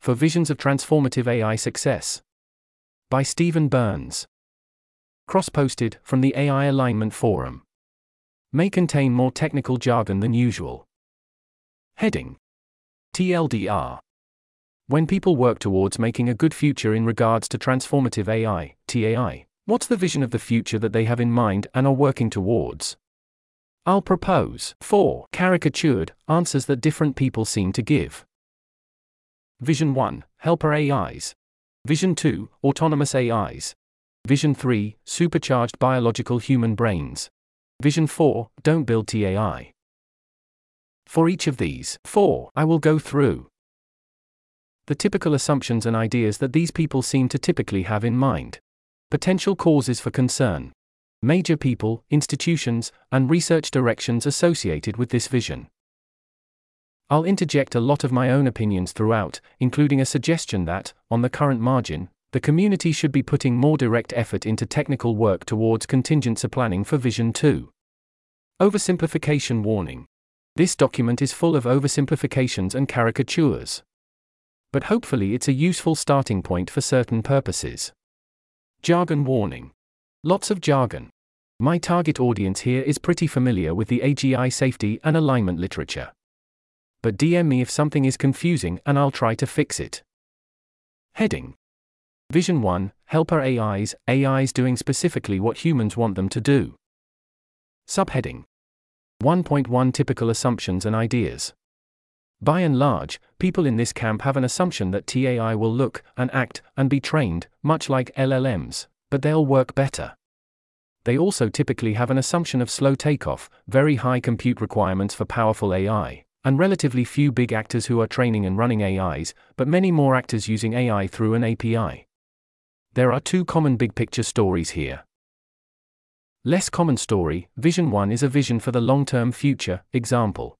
Four Visions of Transformative AI Success. By Steven Byrnes. Cross posted from the AI Alignment Forum. May contain more technical jargon than usual. Heading TLDR. When people work towards making a good future in regards to transformative AI, TAI, what's the vision of the future that they have in mind and are working towards? I'll propose four caricatured answers that different people seem to give. Vision 1 Helper AIs. Vision 2 Autonomous AIs. Vision 3 Supercharged biological human brains. Vision 4 Don't build TAI. For each of these four, I will go through the typical assumptions and ideas that these people seem to typically have in mind. Potential causes for concern major people, institutions, and research directions associated with this vision. I'll interject a lot of my own opinions throughout, including a suggestion that, on the current margin, the community should be putting more direct effort into technical work towards contingency planning for Vision 2. Oversimplification warning. This document is full of oversimplifications and caricatures. But hopefully it's a useful starting point for certain purposes. Jargon warning. Lots of jargon. My target audience here is pretty familiar with the AGI safety and alignment literature. But DM me if something is confusing and I'll try to fix it. Heading Vision 1 Helper AIs, AIs doing specifically what humans want them to do. Subheading 1.1 Typical assumptions and ideas. By and large, people in this camp have an assumption that TAI will look and act and be trained, much like LLMs, but they'll work better. They also typically have an assumption of slow takeoff, very high compute requirements for powerful AI, and relatively few big actors who are training and running AIs, but many more actors using AI through an API. There are two common big picture stories here. Less common story Vision 1 is a vision for the long term future, example.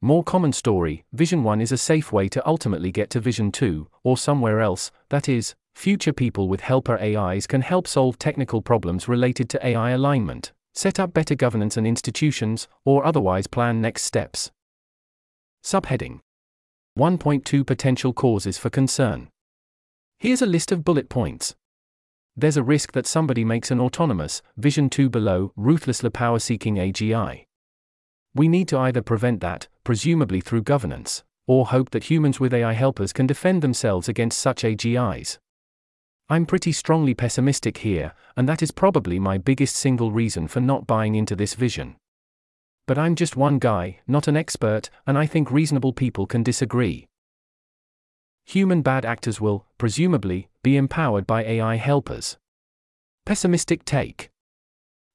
More common story Vision 1 is a safe way to ultimately get to Vision 2, or somewhere else, that is, Future people with helper AIs can help solve technical problems related to AI alignment, set up better governance and institutions, or otherwise plan next steps. Subheading 1.2 Potential causes for concern. Here's a list of bullet points. There's a risk that somebody makes an autonomous, Vision 2 below, ruthlessly power seeking AGI. We need to either prevent that, presumably through governance, or hope that humans with AI helpers can defend themselves against such AGIs. I'm pretty strongly pessimistic here, and that is probably my biggest single reason for not buying into this vision. But I'm just one guy, not an expert, and I think reasonable people can disagree. Human bad actors will, presumably, be empowered by AI helpers. Pessimistic take.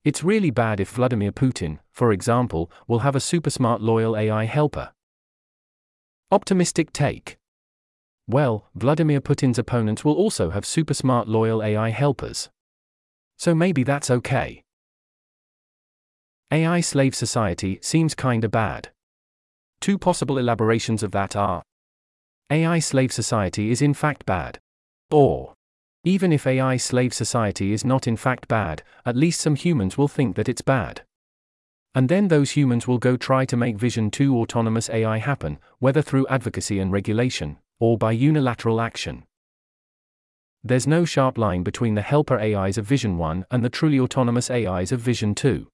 It's really bad if Vladimir Putin, for example, will have a super smart loyal AI helper. Optimistic take. Well, Vladimir Putin's opponents will also have super smart loyal AI helpers. So maybe that's okay. AI slave society seems kinda bad. Two possible elaborations of that are AI slave society is in fact bad. Or, even if AI slave society is not in fact bad, at least some humans will think that it's bad. And then those humans will go try to make Vision 2 autonomous AI happen, whether through advocacy and regulation, or by unilateral action. There's no sharp line between the helper AIs of Vision 1 and the truly autonomous AIs of Vision 2.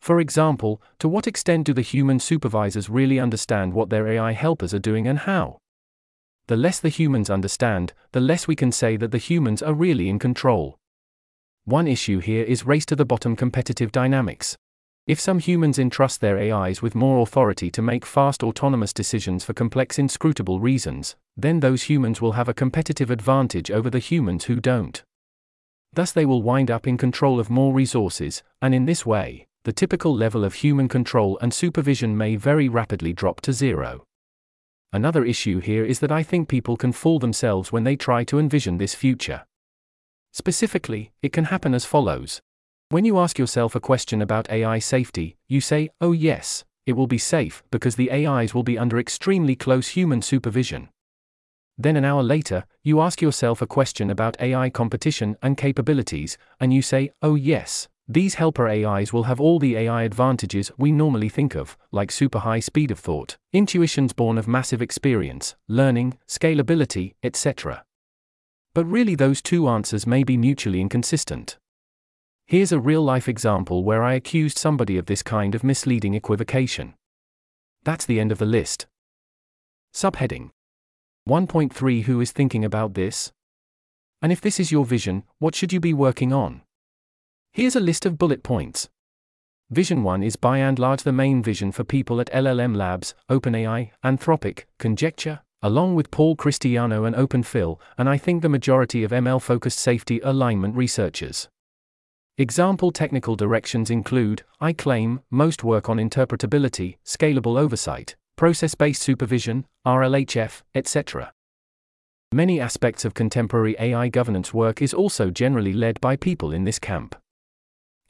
For example, to what extent do the human supervisors really understand what their AI helpers are doing and how? The less the humans understand, the less we can say that the humans are really in control. One issue here is race to the bottom competitive dynamics. If some humans entrust their AIs with more authority to make fast autonomous decisions for complex inscrutable reasons, then those humans will have a competitive advantage over the humans who don't. Thus, they will wind up in control of more resources, and in this way, the typical level of human control and supervision may very rapidly drop to zero. Another issue here is that I think people can fool themselves when they try to envision this future. Specifically, it can happen as follows when you ask yourself a question about AI safety, you say, oh yes, it will be safe because the AIs will be under extremely close human supervision. Then an hour later, you ask yourself a question about AI competition and capabilities, and you say, oh yes, These helper AIs will have all the AI advantages we normally think of, like super high speed of thought, intuitions born of massive experience, learning, scalability, etc. But really, those two answers may be mutually inconsistent. Here's a real life example where I accused somebody of this kind of misleading equivocation. That's the end of the list. Subheading 1.3 Who is thinking about this? And if this is your vision, what should you be working on? Here's a list of bullet points. Vision 1 is by and large the main vision for people at LLM Labs, OpenAI, Anthropic, Conjecture, along with Paul Christiano and OpenPhil, and I think the majority of ML focused safety alignment researchers. Example technical directions include I claim, most work on interpretability, scalable oversight, process based supervision, RLHF, etc. Many aspects of contemporary AI governance work is also generally led by people in this camp.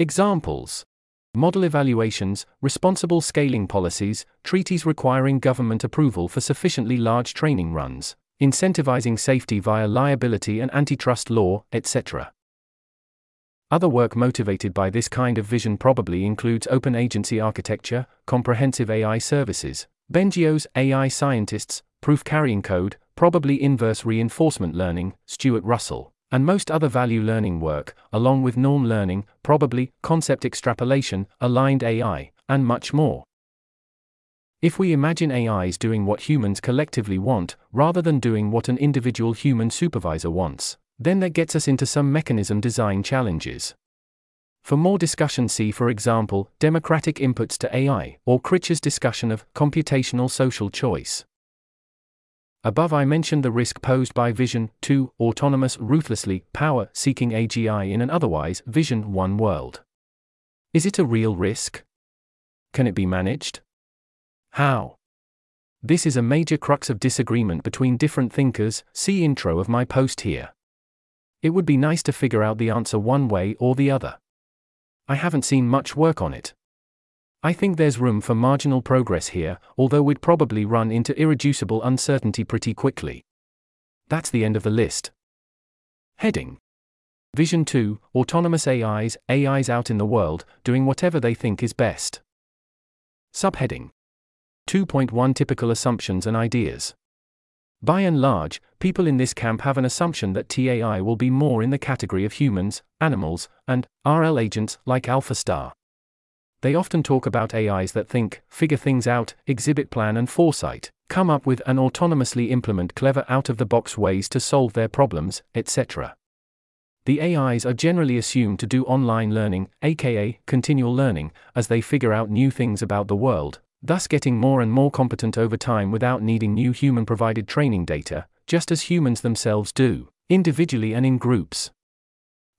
Examples Model evaluations, responsible scaling policies, treaties requiring government approval for sufficiently large training runs, incentivizing safety via liability and antitrust law, etc. Other work motivated by this kind of vision probably includes open agency architecture, comprehensive AI services, Bengios, AI scientists, proof carrying code, probably inverse reinforcement learning, Stuart Russell, and most other value learning work, along with norm learning, probably, concept extrapolation, aligned AI, and much more. If we imagine AIs doing what humans collectively want, rather than doing what an individual human supervisor wants, then that gets us into some mechanism design challenges. For more discussion, see, for example, Democratic Inputs to AI, or Critch's discussion of computational social choice. Above, I mentioned the risk posed by Vision 2, autonomous, ruthlessly, power seeking AGI in an otherwise Vision 1 world. Is it a real risk? Can it be managed? How? This is a major crux of disagreement between different thinkers, see intro of my post here. It would be nice to figure out the answer one way or the other. I haven't seen much work on it. I think there's room for marginal progress here, although we'd probably run into irreducible uncertainty pretty quickly. That's the end of the list. Heading Vision 2 Autonomous AIs, AIs out in the world, doing whatever they think is best. Subheading 2.1 Typical assumptions and ideas. By and large, people in this camp have an assumption that TAI will be more in the category of humans, animals, and RL agents like AlphaStar. They often talk about AIs that think, figure things out, exhibit plan and foresight, come up with and autonomously implement clever out of the box ways to solve their problems, etc. The AIs are generally assumed to do online learning, aka continual learning, as they figure out new things about the world, thus getting more and more competent over time without needing new human provided training data, just as humans themselves do, individually and in groups.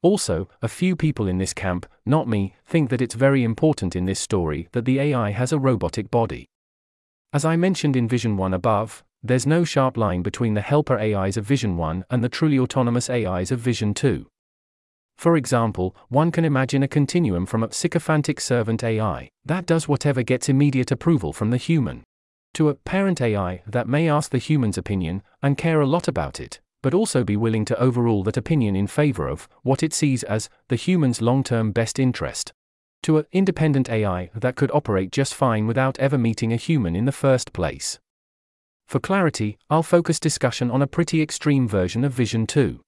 Also, a few people in this camp, not me, think that it's very important in this story that the AI has a robotic body. As I mentioned in Vision 1 above, there's no sharp line between the helper AIs of Vision 1 and the truly autonomous AIs of Vision 2. For example, one can imagine a continuum from a sycophantic servant AI that does whatever gets immediate approval from the human, to a parent AI that may ask the human's opinion and care a lot about it, but also be willing to overrule that opinion in favor of what it sees as the human's long term best interest, to an independent AI that could operate just fine without ever meeting a human in the first place. For clarity, I'll focus discussion on a pretty extreme version of Vision 2.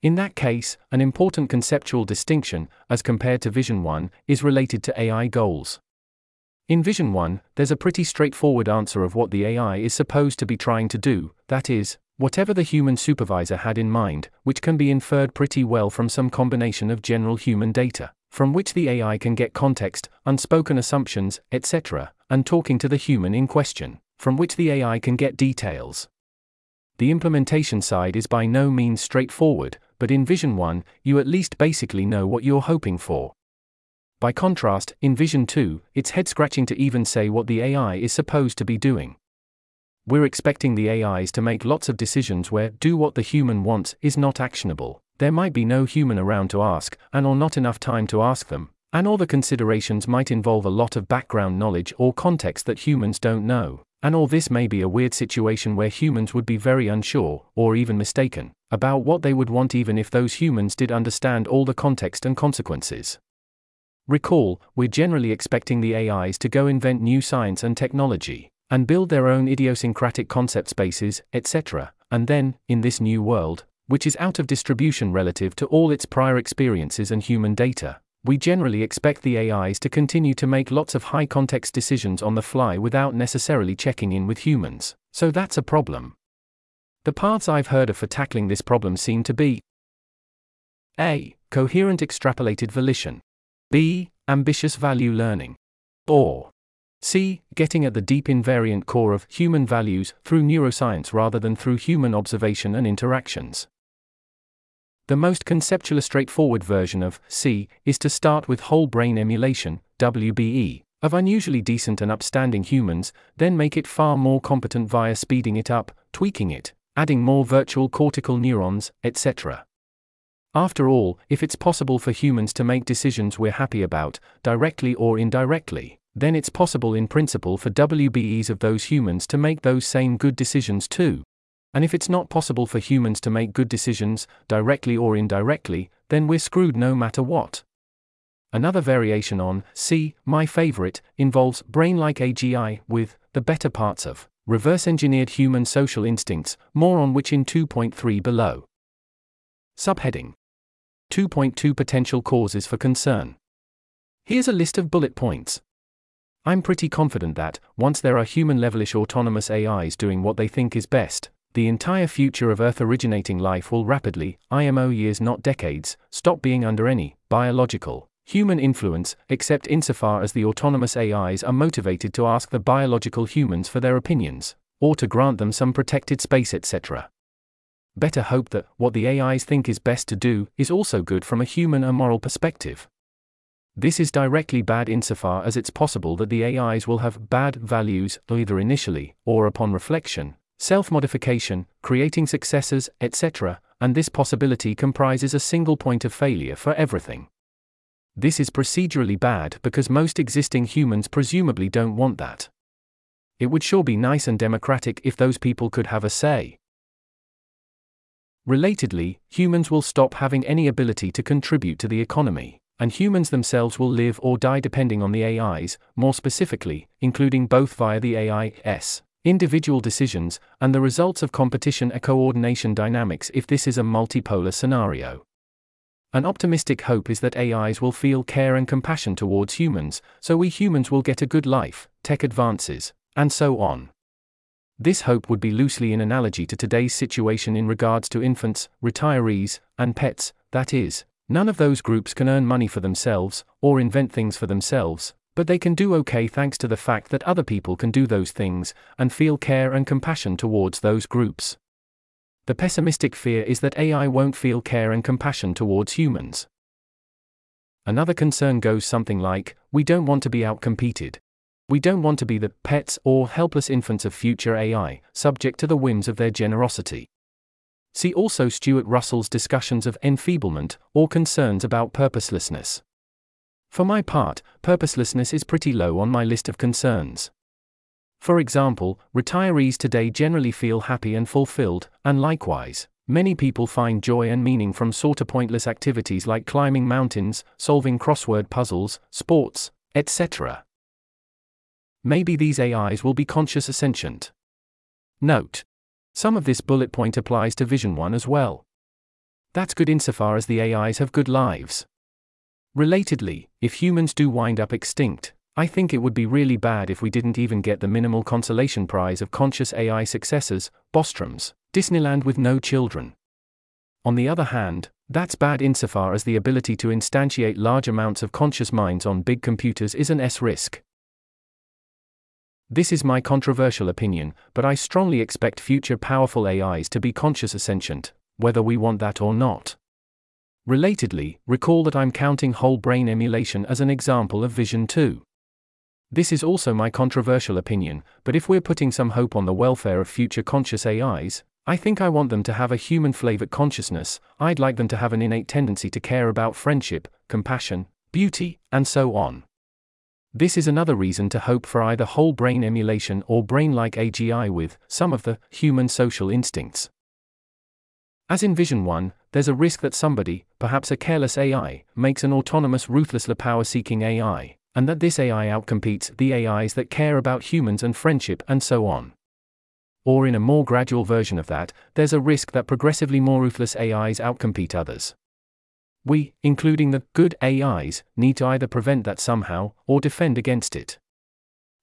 In that case, an important conceptual distinction, as compared to Vision 1, is related to AI goals. In Vision 1, there's a pretty straightforward answer of what the AI is supposed to be trying to do, that is, whatever the human supervisor had in mind, which can be inferred pretty well from some combination of general human data, from which the AI can get context, unspoken assumptions, etc., and talking to the human in question, from which the AI can get details. The implementation side is by no means straightforward, but in Vision 1, you at least basically know what you're hoping for. By contrast, in Vision 2, it's head scratching to even say what the AI is supposed to be doing. We're expecting the AIs to make lots of decisions where do what the human wants is not actionable. There might be no human around to ask, and or not enough time to ask them, and all the considerations might involve a lot of background knowledge or context that humans don't know. And all this may be a weird situation where humans would be very unsure, or even mistaken, about what they would want even if those humans did understand all the context and consequences. Recall, we're generally expecting the AIs to go invent new science and technology, and build their own idiosyncratic concept spaces, etc., and then, in this new world, which is out of distribution relative to all its prior experiences and human data, we generally expect the AIs to continue to make lots of high context decisions on the fly without necessarily checking in with humans, so that's a problem. The paths I've heard of for tackling this problem seem to be A. Coherent extrapolated volition. B. Ambitious value learning. Or C. Getting at the deep invariant core of human values through neuroscience rather than through human observation and interactions. The most conceptually straightforward version of C is to start with whole brain emulation, WBE, of unusually decent and upstanding humans, then make it far more competent via speeding it up, tweaking it, adding more virtual cortical neurons, etc. After all, if it's possible for humans to make decisions we're happy about, directly or indirectly, then it's possible in principle for WBEs of those humans to make those same good decisions too. And if it's not possible for humans to make good decisions, directly or indirectly, then we're screwed no matter what. Another variation on C, my favorite, involves brain like AGI with the better parts of reverse engineered human social instincts, more on which in 2.3 below. Subheading 2.2 Potential causes for concern. Here's a list of bullet points. I'm pretty confident that, once there are human levelish autonomous AIs doing what they think is best, the entire future of Earth originating life will rapidly, IMO years not decades, stop being under any biological human influence, except insofar as the autonomous AIs are motivated to ask the biological humans for their opinions, or to grant them some protected space, etc better hope that what the AIs think is best to do is also good from a human and moral perspective. This is directly bad insofar as it's possible that the AIs will have bad values either initially or upon reflection, self modification, creating successors, etc., and this possibility comprises a single point of failure for everything. This is procedurally bad because most existing humans presumably don't want that. It would sure be nice and democratic if those people could have a say. Relatedly, humans will stop having any ability to contribute to the economy, and humans themselves will live or die depending on the AIs, more specifically, including both via the AIS, individual decisions, and the results of competition and coordination dynamics if this is a multipolar scenario. An optimistic hope is that AIs will feel care and compassion towards humans, so we humans will get a good life, tech advances, and so on. This hope would be loosely in analogy to today's situation in regards to infants, retirees, and pets, that is, none of those groups can earn money for themselves, or invent things for themselves, but they can do okay thanks to the fact that other people can do those things, and feel care and compassion towards those groups. The pessimistic fear is that AI won't feel care and compassion towards humans. Another concern goes something like we don't want to be outcompeted. We don't want to be the pets or helpless infants of future AI, subject to the whims of their generosity. See also Stuart Russell's discussions of enfeeblement or concerns about purposelessness. For my part, purposelessness is pretty low on my list of concerns. For example, retirees today generally feel happy and fulfilled, and likewise, many people find joy and meaning from sort of pointless activities like climbing mountains, solving crossword puzzles, sports, etc. Maybe these AIs will be conscious ascendant. Note. Some of this bullet point applies to Vision 1 as well. That's good insofar as the AIs have good lives. Relatedly, if humans do wind up extinct, I think it would be really bad if we didn't even get the minimal consolation prize of conscious AI successors, Bostrom's, Disneyland with no children. On the other hand, that's bad insofar as the ability to instantiate large amounts of conscious minds on big computers is an S risk. This is my controversial opinion, but I strongly expect future powerful AIs to be conscious ascendant, whether we want that or not. Relatedly, recall that I'm counting whole brain emulation as an example of Vision 2. This is also my controversial opinion, but if we're putting some hope on the welfare of future conscious AIs, I think I want them to have a human flavored consciousness, I'd like them to have an innate tendency to care about friendship, compassion, beauty, and so on. This is another reason to hope for either whole brain emulation or brain like AGI with some of the human social instincts. As in Vision 1, there's a risk that somebody, perhaps a careless AI, makes an autonomous, ruthless, power seeking AI, and that this AI outcompetes the AIs that care about humans and friendship and so on. Or in a more gradual version of that, there's a risk that progressively more ruthless AIs outcompete others. We, including the good AIs, need to either prevent that somehow, or defend against it.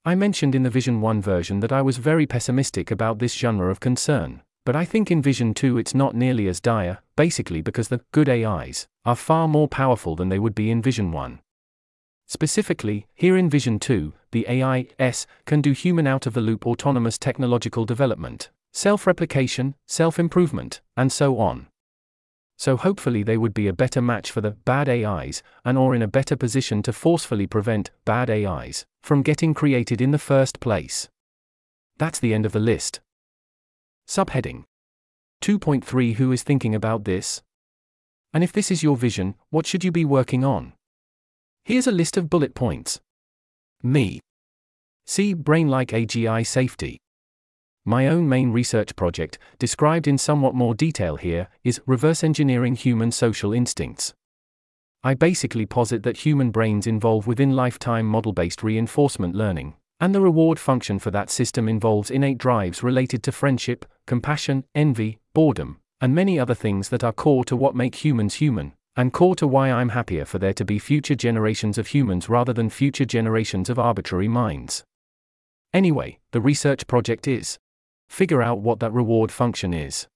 I mentioned in the Vision 1 version that I was very pessimistic about this genre of concern, but I think in Vision 2 it's not nearly as dire, basically because the good AIs are far more powerful than they would be in Vision 1. Specifically, here in Vision 2, the AIS can do human out of the loop autonomous technological development, self replication, self improvement, and so on. So hopefully they would be a better match for the bad AIs and or in a better position to forcefully prevent bad AIs from getting created in the first place. That's the end of the list. Subheading 2.3 Who is thinking about this? And if this is your vision, what should you be working on? Here's a list of bullet points. Me. See Brain like AGI Safety. My own main research project, described in somewhat more detail here, is Reverse Engineering Human Social Instincts. I basically posit that human brains involve within lifetime model based reinforcement learning, and the reward function for that system involves innate drives related to friendship, compassion, envy, boredom, and many other things that are core to what make humans human, and core to why I'm happier for there to be future generations of humans rather than future generations of arbitrary minds. Anyway, the research project is figure out what that reward function is.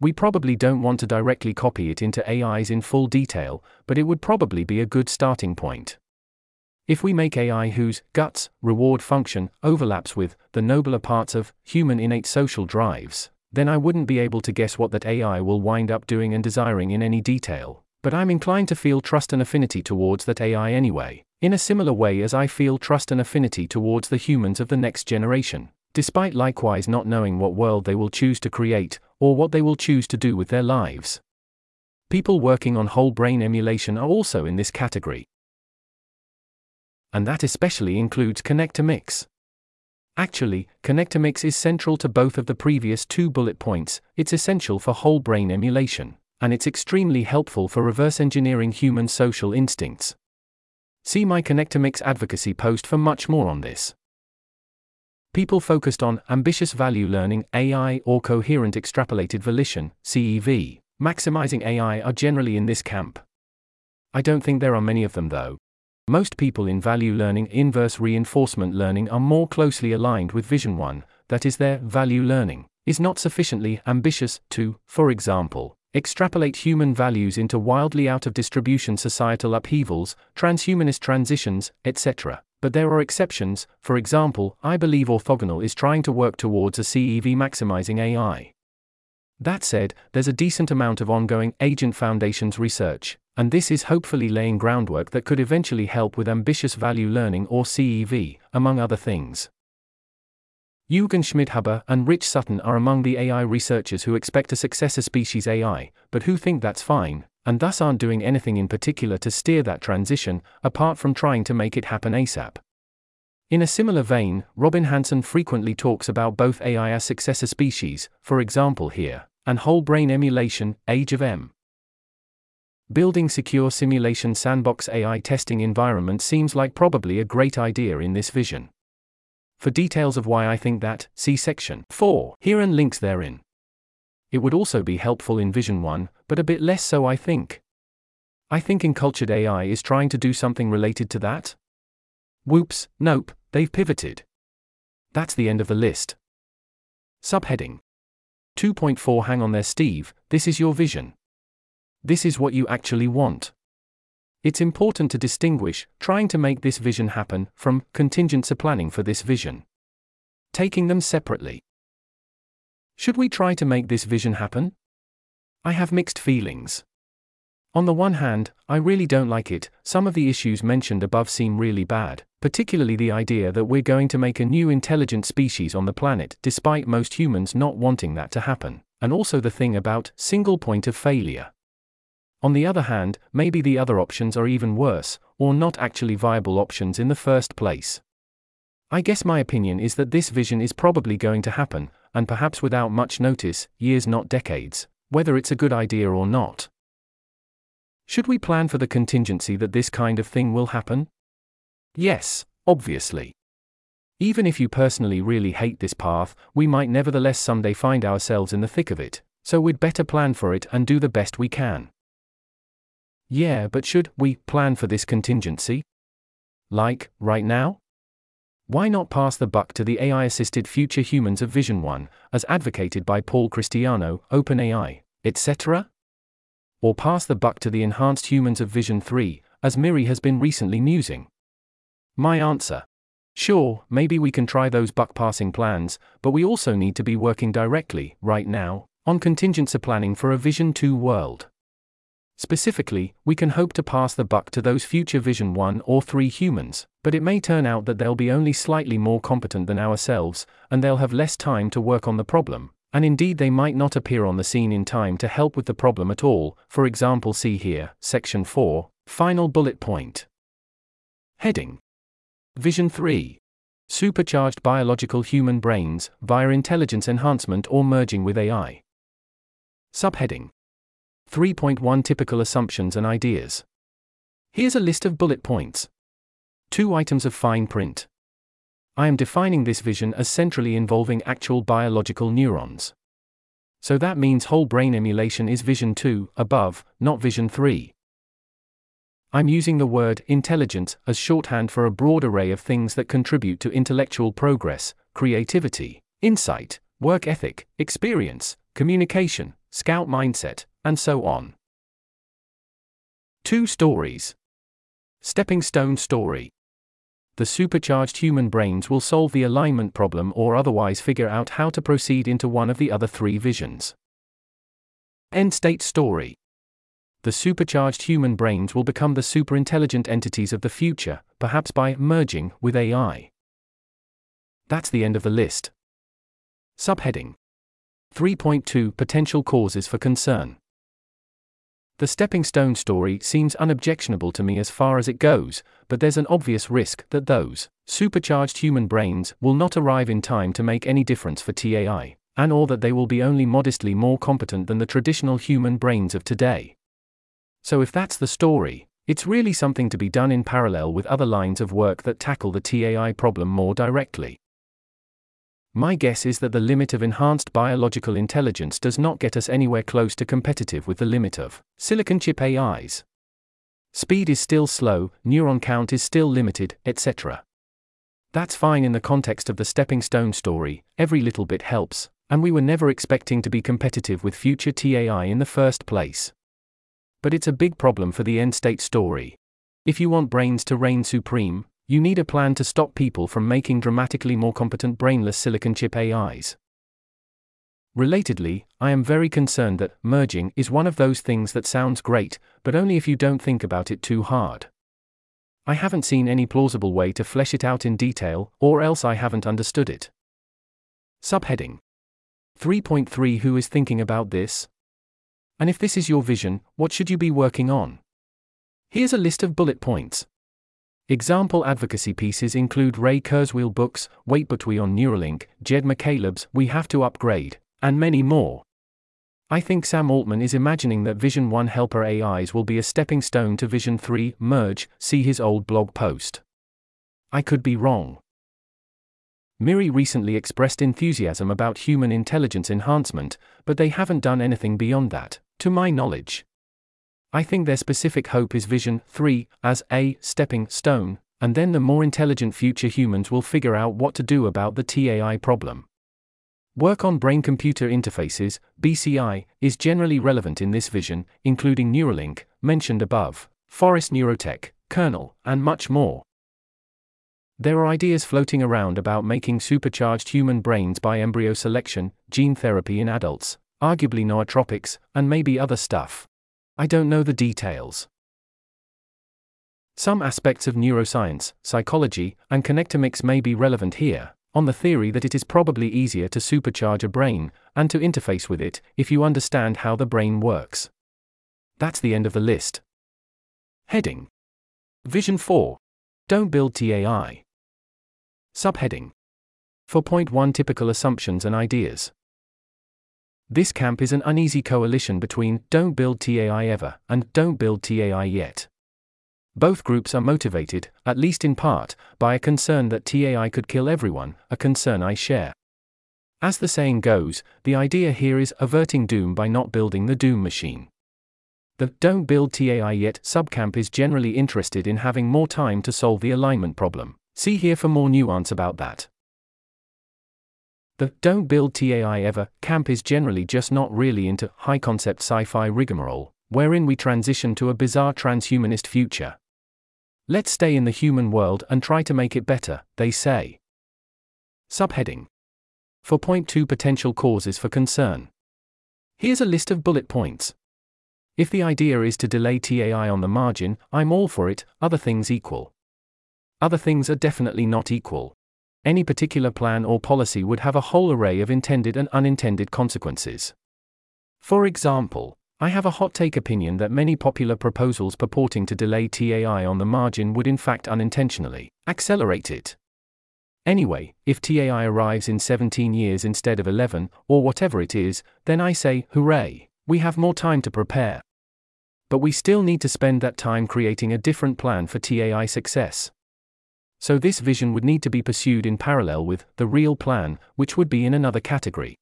We probably don't want to directly copy it into AIs in full detail, but it would probably be a good starting point. If we make AI whose guts reward function overlaps with the nobler parts of human innate social drives, then I wouldn't be able to guess what that AI will wind up doing and desiring in any detail but I'm inclined to feel trust and affinity towards that AI anyway, in a similar way as I feel trust and affinity towards the humans of the next generation, despite likewise not knowing what world they will choose to create, or what they will choose to do with their lives. People working on whole brain emulation are also in this category. And that especially includes connectomics. Actually, connectomics is central to both of the previous two bullet points, it's essential for whole brain emulation and it's extremely helpful for reverse engineering human social instincts. See my connectomics advocacy post for much more on this. People focused on ambitious value learning, AI, or coherent extrapolated volition, CEV, maximizing AI are generally in this camp. I don't think there are many of them though. Most people in value learning, inverse reinforcement learning are more closely aligned with Vision 1, that is, their value learning is not sufficiently ambitious to, for example, extrapolate human values into wildly out of distribution societal upheavals, transhumanist transitions, etc. But there are exceptions, for example, I believe orthogonal is trying to work towards a CEV maximizing AI. That said, there's a decent amount of ongoing Agent Foundations research, and this is hopefully laying groundwork that could eventually help with ambitious value learning or CEV, among other things. Jürgen Schmidhuber and Rich Sutton are among the AI researchers who expect a successor species AI, but who think that's fine, and thus aren't doing anything in particular to steer that transition, apart from trying to make it happen ASAP. In a similar vein, Robin Hanson frequently talks about both AI as successor species, for example here, and whole brain emulation, Age of Em. Building secure simulation sandbox AI testing environment seems like probably a great idea in this vision. For details of why I think that, see section 4 here and links therein. It would also be helpful in Vision 1, but a bit less so, I think. I think Encultured AI is trying to do something related to that. Whoops, nope, they've pivoted. That's the end of the list. Subheading 2.4 Hang on there, Steve, this is your vision. This is what you actually want. It's important to distinguish, trying to make this vision happen, from contingency planning for this vision. Taking them separately. Should we try to make this vision happen? I have mixed feelings. On the one hand, I really don't like it, some of the issues mentioned above seem really bad, particularly the idea that we're going to make a new intelligent species on the planet despite most humans not wanting that to happen, and also the thing about single point of failure. On the other hand, maybe the other options are even worse, or not actually viable options in the first place. I guess my opinion is that this vision is probably going to happen, and perhaps without much notice, years not decades, whether it's a good idea or not. Should we plan for the contingency that this kind of thing will happen? Yes, obviously. Even if you personally really hate this path, we might nevertheless someday find ourselves in the thick of it, so we'd better plan for it and do the best we can. Yeah, but should we plan for this contingency? Like, right now? Why not pass the buck to the AI assisted future humans of Vision 1, as advocated by Paul Christiano, OpenAI, etc.? Or pass the buck to the enhanced humans of Vision 3, as Miri has been recently musing? My answer Sure, maybe we can try those buck passing plans, but we also need to be working directly, right now, on contingency planning for a Vision 2 world. Specifically, we can hope to pass the buck to those future Vision 1 or 3 humans, but it may turn out that they'll be only slightly more competent than ourselves, and they'll have less time to work on the problem, and indeed they might not appear on the scene in time to help with the problem at all, for example, see here, Section 4, Final Bullet Point. Heading Vision 3 Supercharged biological human brains via intelligence enhancement or merging with AI. Subheading 3.1 Typical assumptions and ideas. Here's a list of bullet points. Two items of fine print. I am defining this vision as centrally involving actual biological neurons. So that means whole brain emulation is vision 2, above, not vision 3. I'm using the word intelligence as shorthand for a broad array of things that contribute to intellectual progress, creativity, insight, work ethic, experience, communication, scout mindset, and so on. Two stories. Stepping Stone Story. The supercharged human brains will solve the alignment problem or otherwise figure out how to proceed into one of the other three visions. End State Story the supercharged human brains will become the superintelligent entities of the future, perhaps by merging with AI. That's the end of the list. Subheading 3.2 Potential Causes for Concern. The stepping stone story seems unobjectionable to me as far as it goes, but there's an obvious risk that those supercharged human brains will not arrive in time to make any difference for TAI, and or that they will be only modestly more competent than the traditional human brains of today. So, if that's the story, it's really something to be done in parallel with other lines of work that tackle the TAI problem more directly. My guess is that the limit of enhanced biological intelligence does not get us anywhere close to competitive with the limit of silicon chip AIs. Speed is still slow, neuron count is still limited, etc. That's fine in the context of the stepping stone story, every little bit helps, and we were never expecting to be competitive with future TAI in the first place. But it's a big problem for the end state story. If you want brains to reign supreme, you need a plan to stop people from making dramatically more competent brainless silicon chip AIs. Relatedly, I am very concerned that merging is one of those things that sounds great, but only if you don't think about it too hard. I haven't seen any plausible way to flesh it out in detail, or else I haven't understood it. Subheading 3.3 Who is thinking about this? And if this is your vision, what should you be working on? Here's a list of bullet points. Example advocacy pieces include Ray Kurzweil books, Wait But Why on Neuralink, Jed McCaleb's We Have to Upgrade, and many more. I think Sam Altman is imagining that Vision 1 helper AIs will be a stepping stone to Vision 3 merge, see his old blog post. I could be wrong. Miri recently expressed enthusiasm about human intelligence enhancement, but they haven't done anything beyond that to my knowledge. I think their specific hope is Vision 3 as a stepping stone, and then the more intelligent future humans will figure out what to do about the TAI problem. Work on brain computer interfaces, BCI, is generally relevant in this vision, including Neuralink, mentioned above, Forest Neurotech, Kernel, and much more. There are ideas floating around about making supercharged human brains by embryo selection, gene therapy in adults, arguably nootropics, and maybe other stuff. I don't know the details. Some aspects of neuroscience, psychology, and connectomics may be relevant here, on the theory that it is probably easier to supercharge a brain, and to interface with it, if you understand how the brain works. That's the end of the list. Heading Vision 4 Don't build TAI. Subheading 4.1 Typical assumptions and ideas. This camp is an uneasy coalition between don't build TAI ever and don't build TAI yet. Both groups are motivated, at least in part, by a concern that TAI could kill everyone, a concern I share. As the saying goes, the idea here is averting doom by not building the doom machine. The Don't Build TAI Yet subcamp is generally interested in having more time to solve the alignment problem. See here for more nuance about that. The Don't Build TAI Ever camp is generally just not really into high concept sci fi rigmarole, wherein we transition to a bizarre transhumanist future. Let's stay in the human world and try to make it better, they say. Subheading For point two Potential causes for concern. Here's a list of bullet points. If the idea is to delay TAI on the margin, I'm all for it, other things equal. Other things are definitely not equal any particular plan or policy would have a whole array of intended and unintended consequences. For example, I have a hot take opinion that many popular proposals purporting to delay TAI on the margin would in fact unintentionally accelerate it. Anyway, if TAI arrives in 17 years instead of 11, or whatever it is, then I say, hooray, we have more time to prepare. But we still need to spend that time creating a different plan for TAI success. So this vision would need to be pursued in parallel with the real plan, which would be in another category.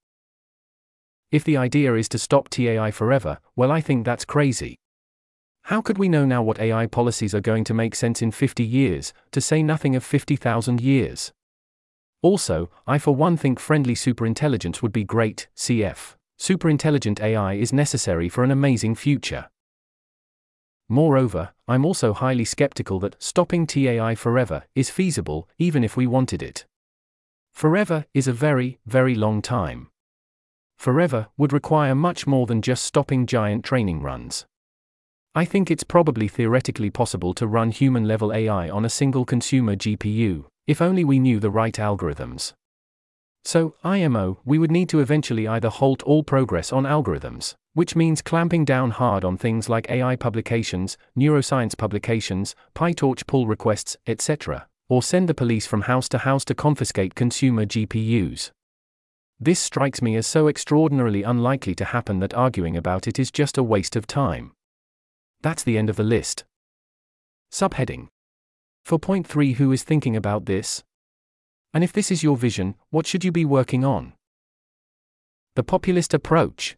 If the idea is to stop TAI forever, well, I think that's crazy. How could we know now what AI policies are going to make sense in 50 years, to say nothing of 50,000 years? Also, I for one think friendly superintelligence would be great, cf. Superintelligent AI is necessary for an amazing future. Moreover, I'm also highly skeptical that stopping TAI forever is feasible, even if we wanted it. Forever is a very, very long time. Forever would require much more than just stopping giant training runs. I think it's probably theoretically possible to run human level AI on a single consumer GPU, if only we knew the right algorithms. So, IMO, we would need to eventually either halt all progress on algorithms, which means clamping down hard on things like AI publications, neuroscience publications, PyTorch pull requests, etc., or send the police from house to house to confiscate consumer GPUs. This strikes me as so extraordinarily unlikely to happen that arguing about it is just a waste of time. That's the end of the list. Subheading For point 3, Who is thinking about this? And if this is your vision, what should you be working on? The populist approach.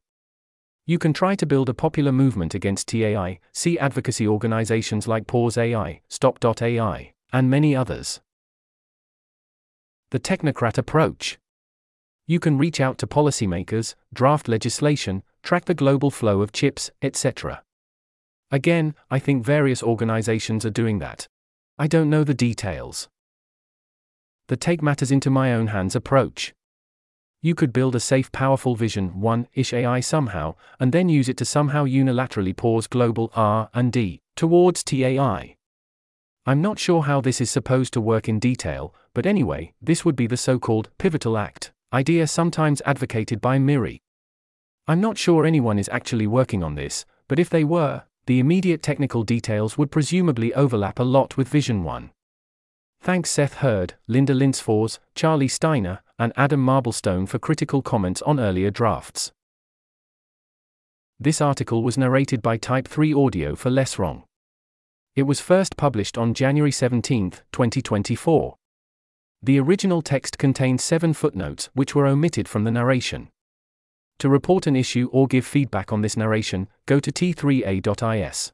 You can try to build a popular movement against TAI, see advocacy organizations like Pause AI, Stop.ai, and many others. The technocrat approach. You can reach out to policymakers, draft legislation, track the global flow of chips, etc. Again, I think various organizations are doing that. I don't know the details the take matters into my own hands approach. You could build a safe, powerful Vision 1 ish AI somehow, and then use it to somehow unilaterally pause global R and D towards TAI. I'm not sure how this is supposed to work in detail, but anyway, this would be the so called pivotal act idea sometimes advocated by MIRI. I'm not sure anyone is actually working on this, but if they were, the immediate technical details would presumably overlap a lot with Vision 1. Thanks Seth Herd, Linda Linsefors, Charlie Steiner, and Adam Marblestone for critical comments on earlier drafts. This article was narrated by Type 3 Audio for Less Wrong. It was first published on January 17, 2024. The original text contained seven footnotes which were omitted from the narration. To report an issue or give feedback on this narration, go to t3a.is.